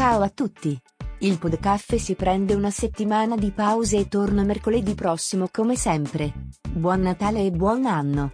Ciao a tutti! Il Podcaffè si prende una settimana di pausa e torna mercoledì prossimo come sempre. Buon Natale e buon anno!